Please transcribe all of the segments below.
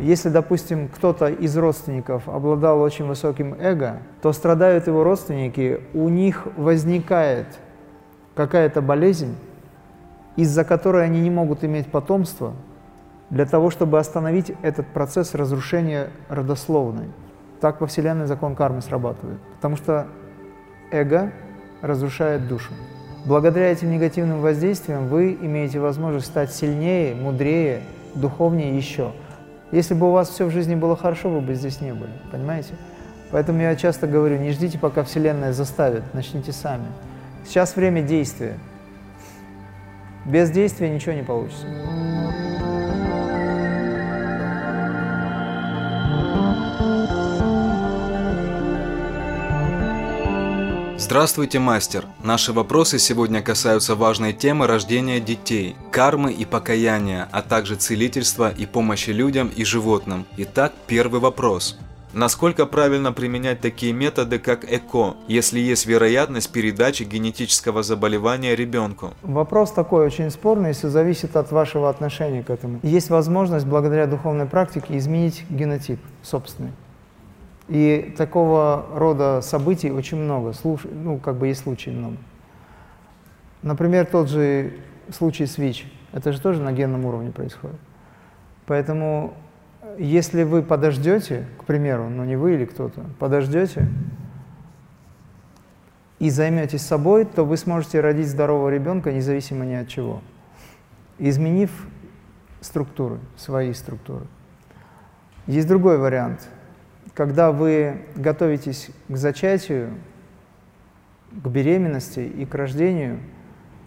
Если, допустим, кто-то из родственников обладал очень высоким эго, то страдают его родственники, у них возникает какая-то болезнь, из-за которой они не могут иметь потомство, для того, чтобы остановить этот процесс разрушения родословной. Так во Вселенной закон кармы срабатывает. Потому что эго разрушает душу. Благодаря этим негативным воздействиям вы имеете возможность стать сильнее, мудрее, духовнее еще. Если бы у вас все в жизни было хорошо, вы бы здесь не были, понимаете? Поэтому я часто говорю, не ждите, пока Вселенная заставит, начните сами. Сейчас время действия. Без действия ничего не получится. Здравствуйте, мастер! Наши вопросы сегодня касаются важной темы рождения детей, кармы и покаяния, а также целительства и помощи людям и животным. Итак, первый вопрос. Насколько правильно применять такие методы, как ЭКО, если есть вероятность передачи генетического заболевания ребенку? Вопрос такой очень спорный, если зависит от вашего отношения к этому. Есть возможность благодаря духовной практике изменить генотип собственный. И такого рода событий очень много, слуш... ну, как бы есть случаи много. Например, тот же случай с ВИЧ, это же тоже на генном уровне происходит. Поэтому, если вы подождете, к примеру, ну не вы или кто-то, подождете и займетесь собой, то вы сможете родить здорового ребенка независимо ни от чего, изменив структуры, свои структуры. Есть другой вариант – когда вы готовитесь к зачатию, к беременности и к рождению,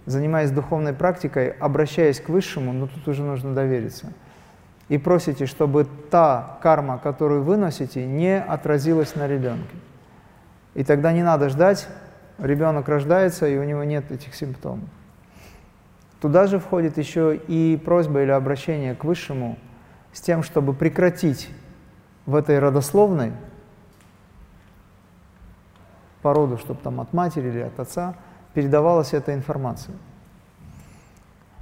занимаясь духовной практикой, обращаясь к Высшему, но ну, тут уже нужно довериться, и просите, чтобы та карма, которую вы носите, не отразилась на ребенке. И тогда не надо ждать, ребенок рождается, и у него нет этих симптомов. Туда же входит еще и просьба или обращение к Высшему с тем, чтобы прекратить в этой родословной по роду, чтобы там от матери или от отца передавалась эта информация.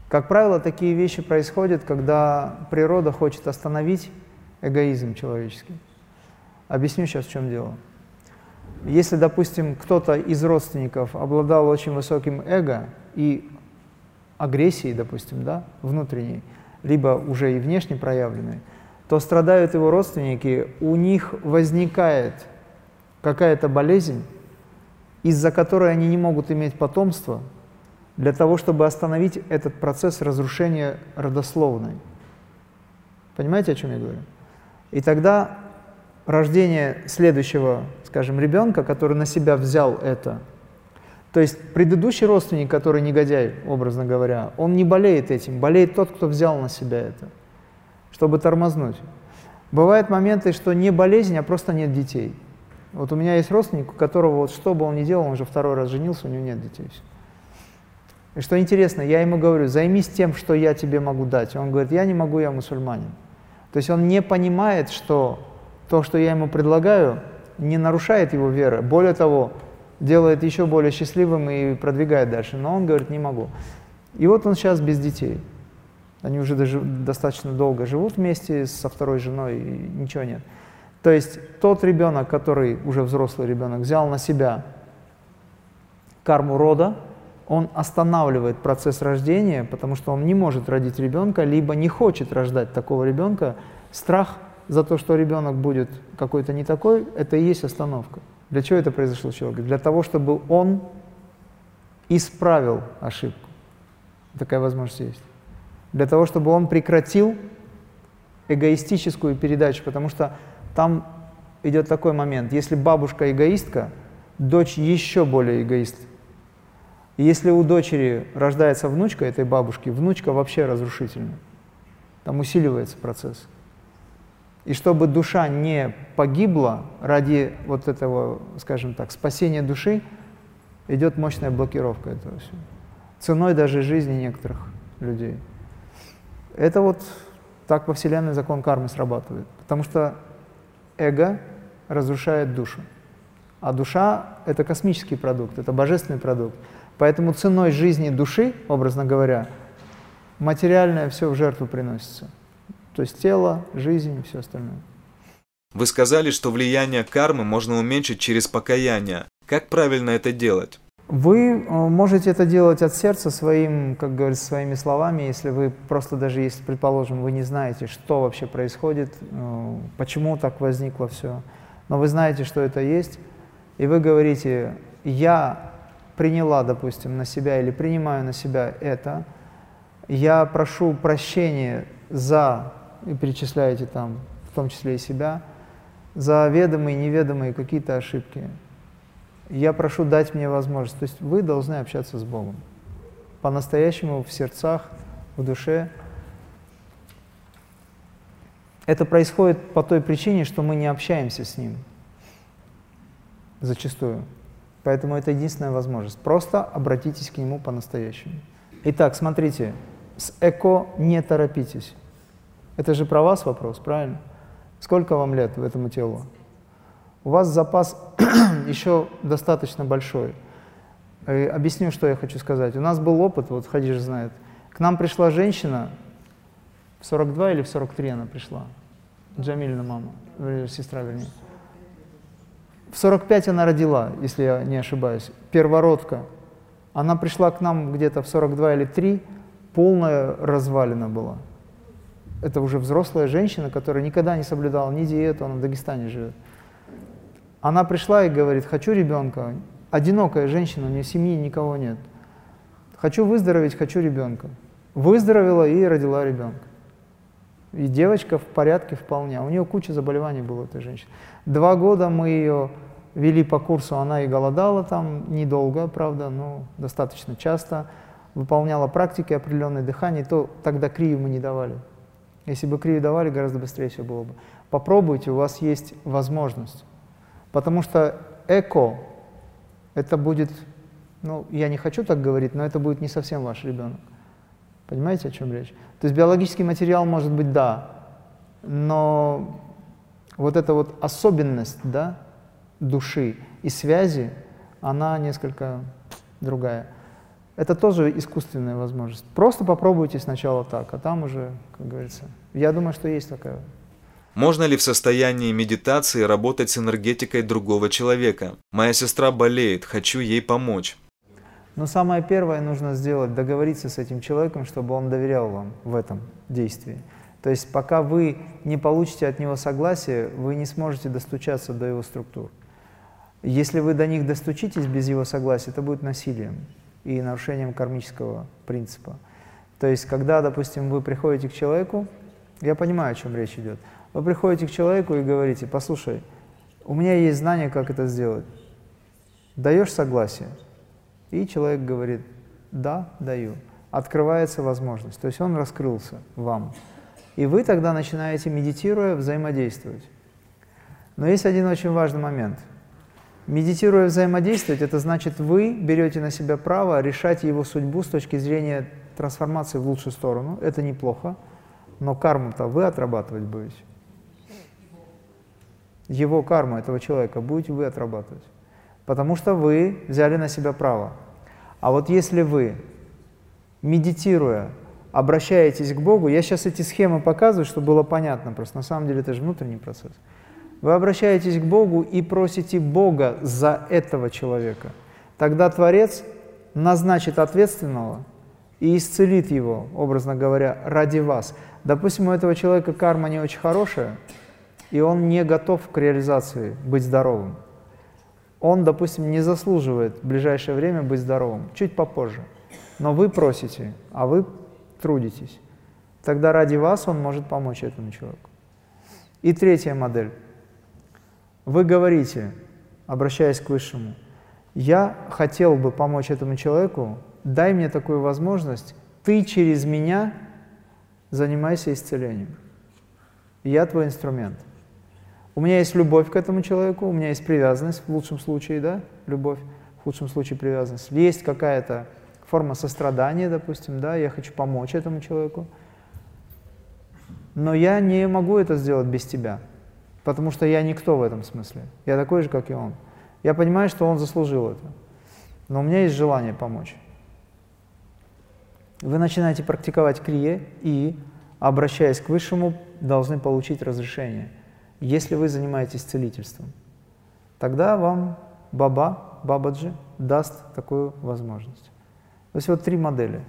Как правило, такие вещи происходят, когда природа хочет остановить эгоизм человеческий. Объясню сейчас, в чем дело. Если, допустим, кто-то из родственников обладал очень высоким эго и агрессией, допустим, да, внутренней, либо уже и внешне проявленной, то страдают его родственники, у них возникает какая-то болезнь, из-за которой они не могут иметь потомство, для того, чтобы остановить этот процесс разрушения родословной. Понимаете, о чем я говорю? И тогда рождение следующего, скажем, ребенка, который на себя взял это, то есть предыдущий родственник, который негодяй, образно говоря, он не болеет этим, болеет тот, кто взял на себя это – чтобы тормознуть. Бывают моменты, что не болезнь, а просто нет детей. Вот у меня есть родственник, у которого вот что бы он ни делал, он уже второй раз женился, у него нет детей. И что интересно, я ему говорю, займись тем, что я тебе могу дать. Он говорит, я не могу, я мусульманин. То есть он не понимает, что то, что я ему предлагаю, не нарушает его веры. Более того, делает еще более счастливым и продвигает дальше. Но он говорит, не могу. И вот он сейчас без детей. Они уже даже достаточно долго живут вместе со второй женой, и ничего нет. То есть тот ребенок, который уже взрослый ребенок, взял на себя карму рода, он останавливает процесс рождения, потому что он не может родить ребенка, либо не хочет рождать такого ребенка. Страх за то, что ребенок будет какой-то не такой, это и есть остановка. Для чего это произошло человеку? Для того, чтобы он исправил ошибку. Такая возможность есть для того, чтобы он прекратил эгоистическую передачу, потому что там идет такой момент, если бабушка эгоистка, дочь еще более эгоист. Если у дочери рождается внучка этой бабушки, внучка вообще разрушительна. Там усиливается процесс. И чтобы душа не погибла ради вот этого, скажем так, спасения души, идет мощная блокировка этого всего. Ценой даже жизни некоторых людей. Это вот так во Вселенной закон кармы срабатывает. Потому что эго разрушает душу. А душа — это космический продукт, это божественный продукт. Поэтому ценой жизни души, образно говоря, материальное все в жертву приносится. То есть тело, жизнь и все остальное. Вы сказали, что влияние кармы можно уменьшить через покаяние. Как правильно это делать? Вы э, можете это делать от сердца своим, как говорится, своими словами, если вы просто даже, если, предположим, вы не знаете, что вообще происходит, э, почему так возникло все, но вы знаете, что это есть, и вы говорите, я приняла, допустим, на себя или принимаю на себя это, я прошу прощения за, и перечисляете там, в том числе и себя, за ведомые и неведомые какие-то ошибки, я прошу дать мне возможность. То есть вы должны общаться с Богом. По-настоящему в сердцах, в душе. Это происходит по той причине, что мы не общаемся с Ним. Зачастую. Поэтому это единственная возможность. Просто обратитесь к Нему по-настоящему. Итак, смотрите, с эко не торопитесь. Это же про вас вопрос, правильно? Сколько вам лет в этому телу? У вас запас еще достаточно большой. И объясню, что я хочу сказать. У нас был опыт, вот Хадиш знает. К нам пришла женщина, в 42 или в 43 она пришла, Джамильна мама, сестра вернее. В 45 она родила, если я не ошибаюсь, первородка. Она пришла к нам где-то в 42 или 3, полная развалина была. Это уже взрослая женщина, которая никогда не соблюдала ни диету, она в Дагестане живет. Она пришла и говорит, хочу ребенка. Одинокая женщина, у нее семьи, никого нет. Хочу выздороветь, хочу ребенка. Выздоровела и родила ребенка. И девочка в порядке вполне. А у нее куча заболеваний было, этой женщины. Два года мы ее вели по курсу, она и голодала там недолго, правда, но достаточно часто. Выполняла практики определенные дыхания, то тогда крию мы не давали. Если бы крию давали, гораздо быстрее все было бы. Попробуйте, у вас есть возможность. Потому что эко – это будет, ну, я не хочу так говорить, но это будет не совсем ваш ребенок. Понимаете, о чем речь? То есть биологический материал может быть да, но вот эта вот особенность, да, души и связи, она несколько другая. Это тоже искусственная возможность. Просто попробуйте сначала так, а там уже, как говорится, я думаю, что есть такая можно ли в состоянии медитации работать с энергетикой другого человека? Моя сестра болеет, хочу ей помочь. Но самое первое нужно сделать, договориться с этим человеком, чтобы он доверял вам в этом действии. То есть пока вы не получите от него согласия, вы не сможете достучаться до его структур. Если вы до них достучитесь без его согласия, это будет насилием и нарушением кармического принципа. То есть когда, допустим, вы приходите к человеку, я понимаю, о чем речь идет, вы приходите к человеку и говорите, послушай, у меня есть знание, как это сделать. Даешь согласие? И человек говорит, да, даю. Открывается возможность. То есть он раскрылся вам. И вы тогда начинаете, медитируя, взаимодействовать. Но есть один очень важный момент. Медитируя взаимодействовать, это значит, вы берете на себя право решать его судьбу с точки зрения трансформации в лучшую сторону. Это неплохо, но карму-то вы отрабатывать будете его карму этого человека будете вы отрабатывать. Потому что вы взяли на себя право. А вот если вы, медитируя, обращаетесь к Богу, я сейчас эти схемы показываю, чтобы было понятно, просто на самом деле это же внутренний процесс. Вы обращаетесь к Богу и просите Бога за этого человека. Тогда Творец назначит ответственного и исцелит его, образно говоря, ради вас. Допустим, у этого человека карма не очень хорошая, и он не готов к реализации, быть здоровым. Он, допустим, не заслуживает в ближайшее время быть здоровым, чуть попозже. Но вы просите, а вы трудитесь. Тогда ради вас он может помочь этому человеку. И третья модель. Вы говорите, обращаясь к Высшему, я хотел бы помочь этому человеку, дай мне такую возможность, ты через меня занимайся исцелением. Я твой инструмент. У меня есть любовь к этому человеку, у меня есть привязанность в лучшем случае, да, любовь, в худшем случае привязанность. Есть какая-то форма сострадания, допустим, да, я хочу помочь этому человеку. Но я не могу это сделать без тебя, потому что я никто в этом смысле. Я такой же, как и он. Я понимаю, что он заслужил это, но у меня есть желание помочь. Вы начинаете практиковать крие и обращаясь к Высшему, должны получить разрешение. Если вы занимаетесь целительством, тогда вам Баба, Бабаджи даст такую возможность. То есть вот три модели.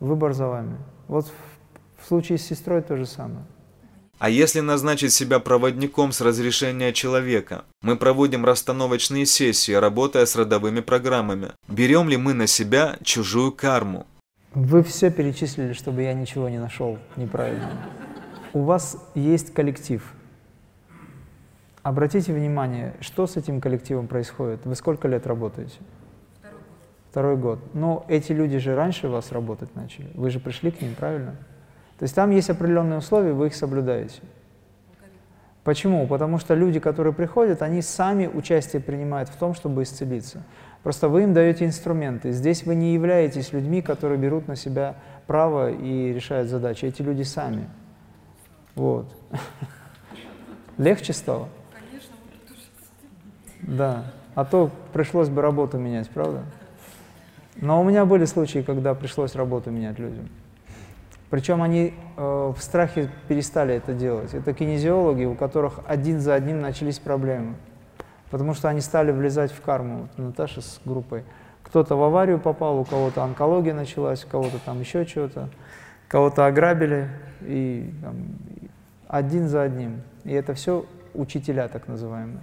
Выбор за вами. Вот в, в случае с сестрой то же самое. А если назначить себя проводником с разрешения человека? Мы проводим расстановочные сессии, работая с родовыми программами. Берем ли мы на себя чужую карму? Вы все перечислили, чтобы я ничего не нашел неправильно. У вас есть коллектив. Обратите внимание, что с этим коллективом происходит. Вы сколько лет работаете? Второй год. Но эти люди же раньше вас работать начали. Вы же пришли к ним, правильно? То есть там есть определенные условия, вы их соблюдаете. Почему? Потому что люди, которые приходят, они сами участие принимают в том, чтобы исцелиться. Просто вы им даете инструменты. Здесь вы не являетесь людьми, которые берут на себя право и решают задачи. Эти люди сами. Вот. Легче стало? Да. А то пришлось бы работу менять, правда? Но у меня были случаи, когда пришлось работу менять людям. Причем они э, в страхе перестали это делать. Это кинезиологи, у которых один за одним начались проблемы. Потому что они стали влезать в карму. Вот Наташа с группой. Кто-то в аварию попал, у кого-то онкология началась, у кого-то там еще что-то. Кого-то ограбили. И там, один за одним. И это все учителя так называемые.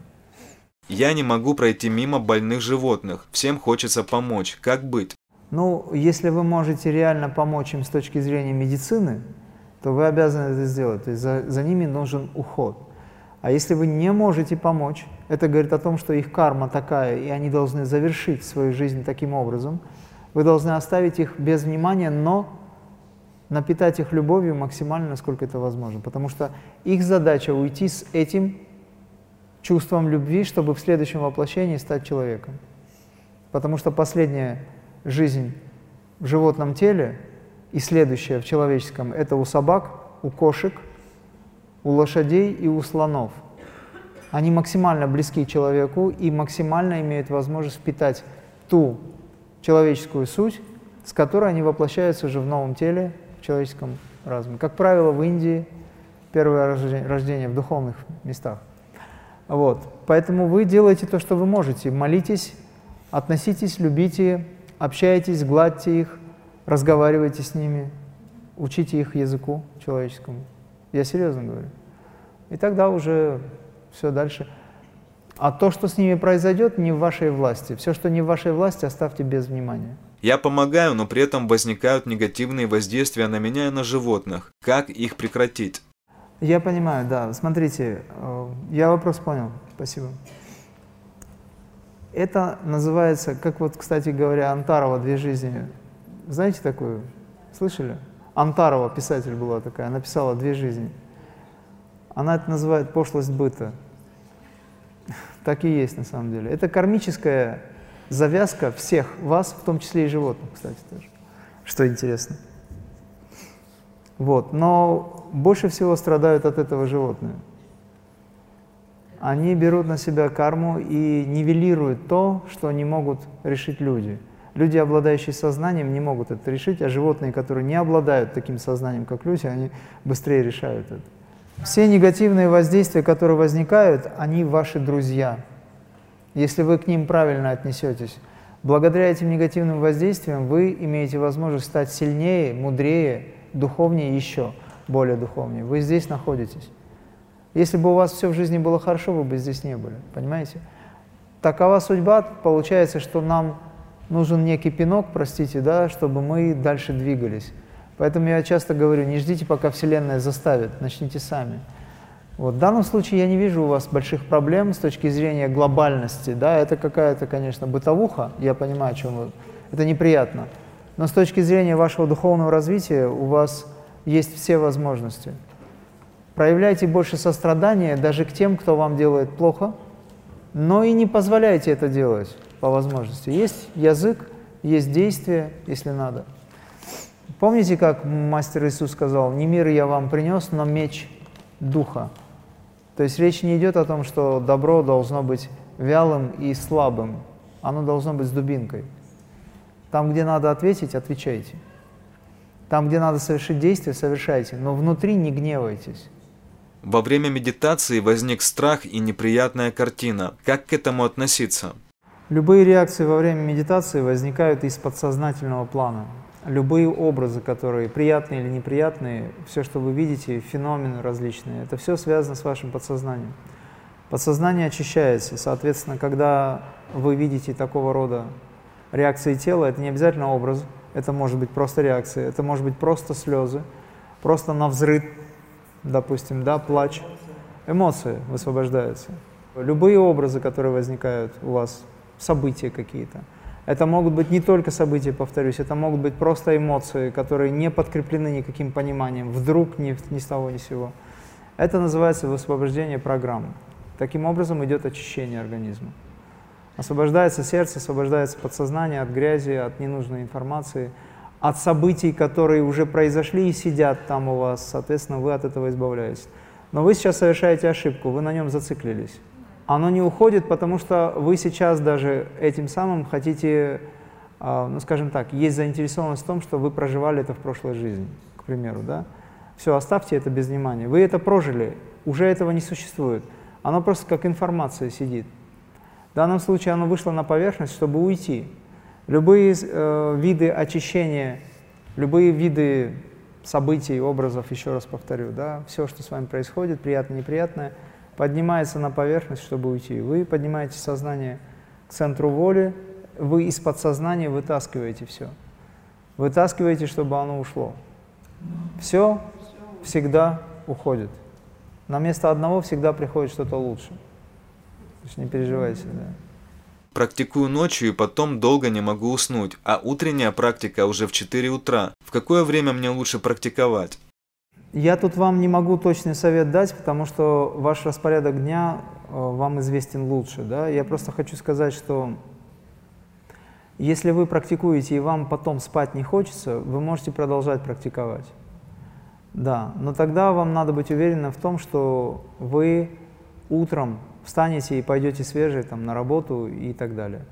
Я не могу пройти мимо больных животных. Всем хочется помочь. Как быть? Ну, если вы можете реально помочь им с точки зрения медицины, то вы обязаны это сделать. То есть за, за ними нужен уход. А если вы не можете помочь, это говорит о том, что их карма такая, и они должны завершить свою жизнь таким образом. Вы должны оставить их без внимания, но напитать их любовью максимально, насколько это возможно. Потому что их задача уйти с этим чувством любви, чтобы в следующем воплощении стать человеком. Потому что последняя жизнь в животном теле и следующее в человеческом – это у собак, у кошек, у лошадей и у слонов. Они максимально близки человеку и максимально имеют возможность впитать ту человеческую суть, с которой они воплощаются уже в новом теле, в человеческом разуме. Как правило, в Индии первое рождение в духовных местах. Вот. Поэтому вы делаете то, что вы можете. Молитесь, относитесь, любите, общайтесь, гладьте их, разговаривайте с ними, учите их языку человеческому. Я серьезно говорю. И тогда уже все дальше. А то, что с ними произойдет, не в вашей власти. Все, что не в вашей власти, оставьте без внимания. Я помогаю, но при этом возникают негативные воздействия на меня и на животных. Как их прекратить? Я понимаю, да. Смотрите, э, я вопрос понял. Спасибо. Это называется, как вот, кстати говоря, Антарова «Две жизни». Знаете такую? Слышали? Антарова, писатель была такая, она писала «Две жизни». Она это называет пошлость быта. Так и есть на самом деле. Это кармическая завязка всех вас, в том числе и животных, кстати, тоже. Что интересно. Вот. Но больше всего страдают от этого животные они берут на себя карму и нивелируют то, что не могут решить люди. Люди, обладающие сознанием, не могут это решить, а животные, которые не обладают таким сознанием, как люди, они быстрее решают это. Все негативные воздействия, которые возникают, они ваши друзья. Если вы к ним правильно отнесетесь, благодаря этим негативным воздействиям вы имеете возможность стать сильнее, мудрее, духовнее еще, более духовнее. Вы здесь находитесь. Если бы у вас все в жизни было хорошо, вы бы здесь не были, понимаете? Такова судьба, получается, что нам нужен некий пинок, простите, да, чтобы мы дальше двигались. Поэтому я часто говорю, не ждите, пока Вселенная заставит, начните сами. Вот. В данном случае я не вижу у вас больших проблем с точки зрения глобальности. Да? Это какая-то, конечно, бытовуха, я понимаю, о чем вы. Это неприятно. Но с точки зрения вашего духовного развития у вас есть все возможности. Проявляйте больше сострадания даже к тем, кто вам делает плохо, но и не позволяйте это делать по возможности. Есть язык, есть действие, если надо. Помните, как мастер Иисус сказал, не мир я вам принес, но меч духа. То есть речь не идет о том, что добро должно быть вялым и слабым, оно должно быть с дубинкой. Там, где надо ответить, отвечайте. Там, где надо совершить действие, совершайте, но внутри не гневайтесь. Во время медитации возник страх и неприятная картина. Как к этому относиться? Любые реакции во время медитации возникают из подсознательного плана. Любые образы, которые приятные или неприятные, все, что вы видите, феномены различные, это все связано с вашим подсознанием. Подсознание очищается, соответственно, когда вы видите такого рода реакции тела, это не обязательно образ, это может быть просто реакция, это может быть просто слезы, просто на взрыв, допустим, да, плач. Эмоции высвобождаются. Любые образы, которые возникают у вас, события какие-то. Это могут быть не только события, повторюсь, это могут быть просто эмоции, которые не подкреплены никаким пониманием, вдруг ни, ни с того ни с сего. Это называется высвобождение программы. Таким образом идет очищение организма. Освобождается сердце, освобождается подсознание от грязи, от ненужной информации, от событий, которые уже произошли и сидят там у вас, соответственно, вы от этого избавляетесь. Но вы сейчас совершаете ошибку, вы на нем зациклились. Оно не уходит, потому что вы сейчас даже этим самым хотите, а, ну скажем так, есть заинтересованность в том, что вы проживали это в прошлой жизни, к примеру, да? Все, оставьте это без внимания. Вы это прожили, уже этого не существует. Оно просто как информация сидит. В данном случае оно вышло на поверхность, чтобы уйти. Любые э, виды очищения, любые виды событий, образов, еще раз повторю, да, все, что с вами происходит, приятное, неприятное, поднимается на поверхность, чтобы уйти. Вы поднимаете сознание к центру воли, вы из подсознания вытаскиваете все. Вытаскиваете, чтобы оно ушло. Все всегда уходит. На место одного всегда приходит что-то лучше. Не переживайте, да. Практикую ночью и потом долго не могу уснуть, а утренняя практика уже в 4 утра. В какое время мне лучше практиковать? Я тут вам не могу точный совет дать, потому что ваш распорядок дня э, вам известен лучше. Да? Я просто хочу сказать, что если вы практикуете и вам потом спать не хочется, вы можете продолжать практиковать. Да, но тогда вам надо быть уверенным в том, что вы утром встанете и пойдете свежие там, на работу и так далее.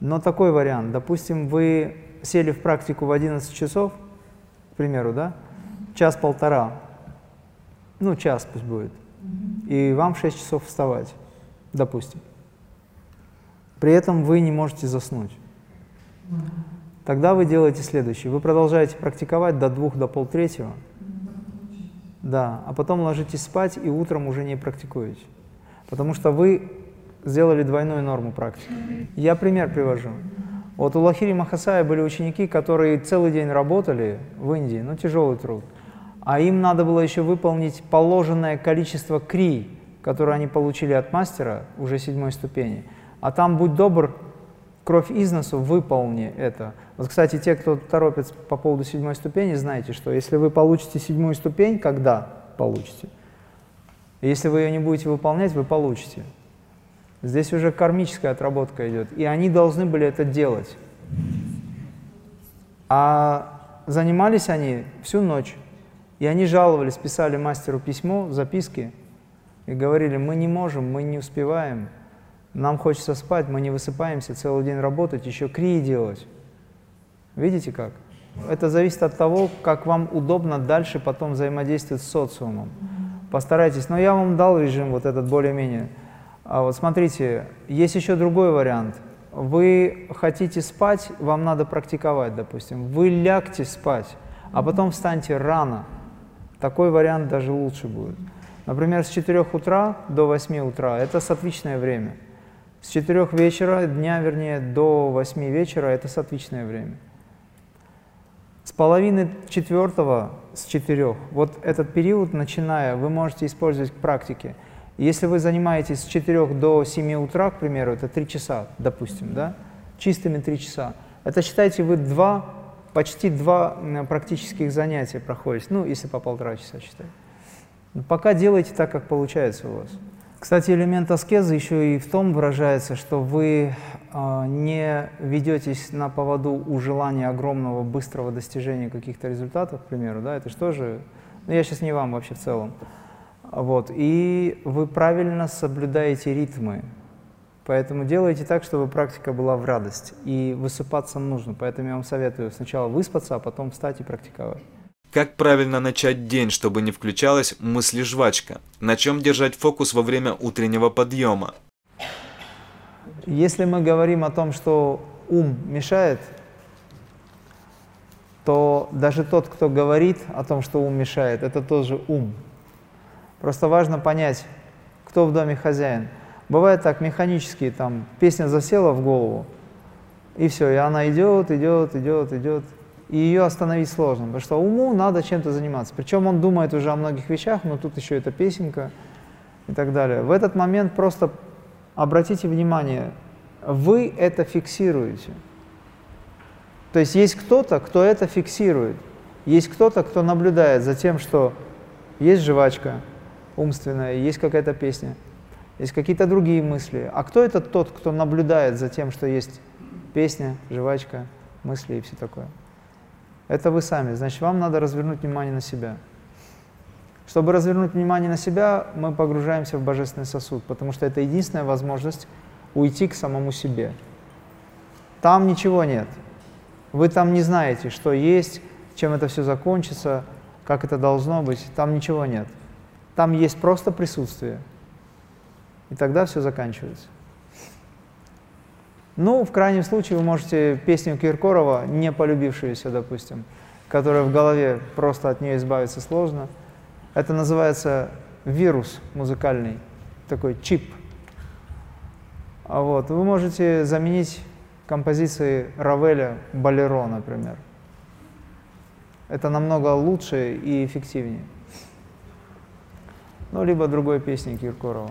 Но такой вариант, допустим, вы сели в практику в 11 часов, к примеру, да, час-полтора, ну, час пусть будет, и вам в 6 часов вставать, допустим. При этом вы не можете заснуть. Тогда вы делаете следующее. Вы продолжаете практиковать до двух, до полтретьего, да, а потом ложитесь спать и утром уже не практикуете. Потому что вы сделали двойную норму практики. Я пример привожу. Вот у Лахири Махасая были ученики, которые целый день работали в Индии, ну тяжелый труд, а им надо было еще выполнить положенное количество кри, которые они получили от мастера уже седьмой ступени. А там, будь добр, кровь из носу, выполни это. Вот, кстати, те, кто торопится по поводу седьмой ступени, знаете, что если вы получите седьмую ступень, когда получите, если вы ее не будете выполнять, вы получите. Здесь уже кармическая отработка идет, и они должны были это делать. А занимались они всю ночь, и они жаловались, писали мастеру письмо, записки, и говорили, мы не можем, мы не успеваем, нам хочется спать, мы не высыпаемся, целый день работать, еще крии делать. Видите как? Это зависит от того, как вам удобно дальше потом взаимодействовать с социумом. Постарайтесь. Но я вам дал режим вот этот более-менее. А вот смотрите, есть еще другой вариант. Вы хотите спать, вам надо практиковать, допустим. Вы лягте спать, а потом встаньте рано. Такой вариант даже лучше будет. Например, с 4 утра до 8 утра – это сатвичное время. С 4 вечера, дня вернее, до 8 вечера – это сатвичное время. С половины четвертого, с четырех, вот этот период, начиная, вы можете использовать к практике. Если вы занимаетесь с 4 до 7 утра, к примеру, это 3 часа, допустим, да, чистыми 3 часа, это считайте вы два, почти два практических занятия проходите, ну, если по полтора часа считать. Пока делайте так, как получается у вас. Кстати, элемент аскезы еще и в том выражается, что вы не ведетесь на поводу у желания огромного быстрого достижения каких-то результатов, к примеру, да, это что же, ну я сейчас не вам вообще в целом, вот, и вы правильно соблюдаете ритмы, поэтому делайте так, чтобы практика была в радость, и высыпаться нужно, поэтому я вам советую сначала выспаться, а потом встать и практиковать. Как правильно начать день, чтобы не включалась мысли-жвачка? На чем держать фокус во время утреннего подъема? Если мы говорим о том, что ум мешает, то даже тот, кто говорит о том, что ум мешает, это тоже ум. Просто важно понять, кто в доме хозяин. Бывает так, механически, там, песня засела в голову, и все, и она идет, идет, идет, идет, и ее остановить сложно, потому что уму надо чем-то заниматься. Причем он думает уже о многих вещах, но тут еще эта песенка и так далее. В этот момент просто обратите внимание, вы это фиксируете. То есть есть кто-то, кто это фиксирует. Есть кто-то, кто наблюдает за тем, что есть жвачка умственная, есть какая-то песня, есть какие-то другие мысли. А кто это тот, кто наблюдает за тем, что есть песня, жвачка, мысли и все такое? Это вы сами. Значит, вам надо развернуть внимание на себя. Чтобы развернуть внимание на себя, мы погружаемся в божественный сосуд, потому что это единственная возможность уйти к самому себе. Там ничего нет. Вы там не знаете, что есть, чем это все закончится, как это должно быть. Там ничего нет. Там есть просто присутствие. И тогда все заканчивается. Ну, в крайнем случае, вы можете песню Киркорова, не полюбившуюся, допустим, которая в голове, просто от нее избавиться сложно. Это называется вирус музыкальный, такой чип. А вот, вы можете заменить композиции Равеля «Болеро», например. Это намного лучше и эффективнее. Ну, либо другой песни Киркорова.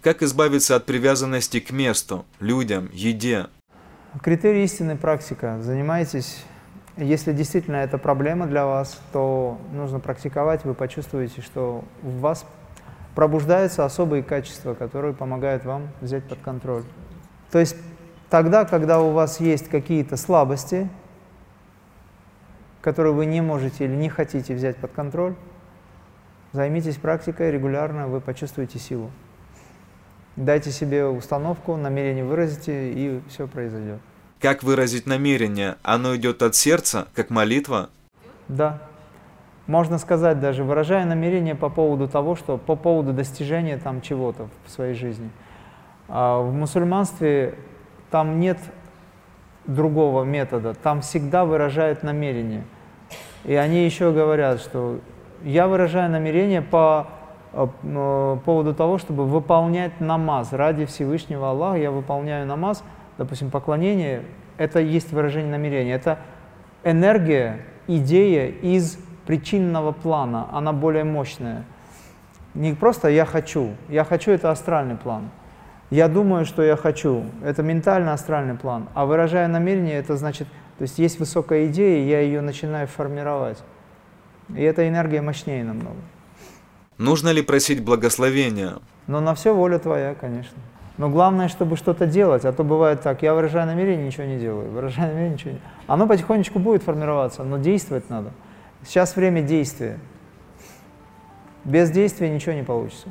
Как избавиться от привязанности к месту, людям, еде? Критерий истины практика. Занимайтесь, если действительно это проблема для вас, то нужно практиковать, вы почувствуете, что в вас пробуждаются особые качества, которые помогают вам взять под контроль. То есть Тогда, когда у вас есть какие-то слабости, которые вы не можете или не хотите взять под контроль, займитесь практикой регулярно, вы почувствуете силу. Дайте себе установку, намерение выразите, и все произойдет. Как выразить намерение? Оно идет от сердца, как молитва? Да. Можно сказать даже, выражая намерение по поводу того, что по поводу достижения там чего-то в своей жизни. А в мусульманстве там нет другого метода, там всегда выражают намерение. И они еще говорят, что я выражаю намерение по э, э, поводу того, чтобы выполнять намаз. Ради Всевышнего Аллаха я выполняю намаз, допустим, поклонение, это есть выражение намерения. Это энергия, идея из причинного плана, она более мощная. Не просто «я хочу», «я хочу» — это астральный план – я думаю, что я хочу. Это ментально-астральный план. А выражая намерение, это значит, то есть есть высокая идея, я ее начинаю формировать. И эта энергия мощнее намного. Нужно ли просить благословения? Но на все воля твоя, конечно. Но главное, чтобы что-то делать, а то бывает так, я выражаю намерение, ничего не делаю, выражаю намерение, ничего не Оно потихонечку будет формироваться, но действовать надо. Сейчас время действия. Без действия ничего не получится.